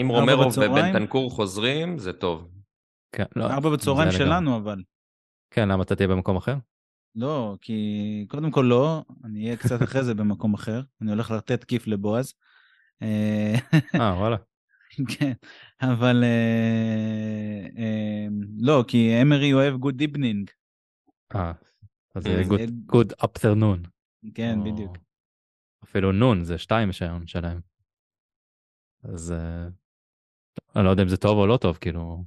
אם רומרו בצהריים? ובנטנקור חוזרים, זה טוב. כן, לא, ארבע בצהריים לגמרי. שלנו, אבל. כן, למה אתה תהיה במקום אחר? לא, כי קודם כל לא, אני אהיה קצת אחרי זה במקום אחר. אני הולך לתת כיף לבועז. אה, וואלה. כן, אבל אה, אה, לא, כי אמרי אוהב good evening. אה, אז זה good- good afternoon. כן, בדיוק. אפילו נון, זה שתיים שעון שלהם. אז אה, אני לא יודע אם זה טוב או לא טוב, כאילו...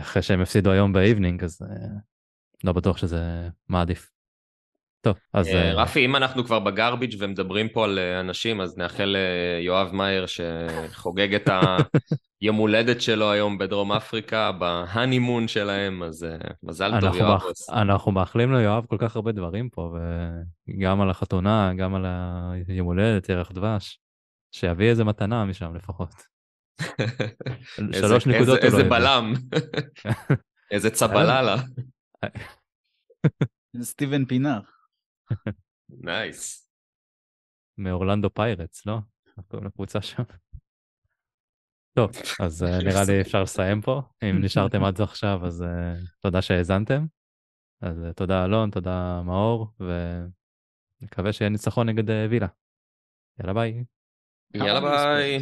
אחרי שהם הפסידו היום ב evening, אז לא בטוח שזה מעדיף. טוב, אז... אה, אה, רפי, אם אנחנו כבר בגרביץ' ומדברים פה על אה, אנשים, אז נאחל ליואב מאייר שחוגג את היום הולדת שלו היום בדרום אפריקה, בהנימון שלהם, אז מזל טוב, אנחנו יואב. אנחנו מאחלים ליואב כל כך הרבה דברים פה, וגם על החתונה, גם על היום הולדת, ירח דבש. שיביא איזה מתנה משם לפחות. שלוש נקודות לא איזה הביא. בלם. איזה צבללה. סטיבן פינר. nice. מאורלנדו פיירטס, לא? איך קוראים לקבוצה שם? טוב, אז אה, נראה לי אפשר לסיים פה. אם נשארתם עד עכשיו, אז אה, תודה שהאזנתם. אז אה, תודה אלון, תודה מאור, ונקווה שיהיה ניצחון נגד וילה. יאללה ביי. יאללה ביי.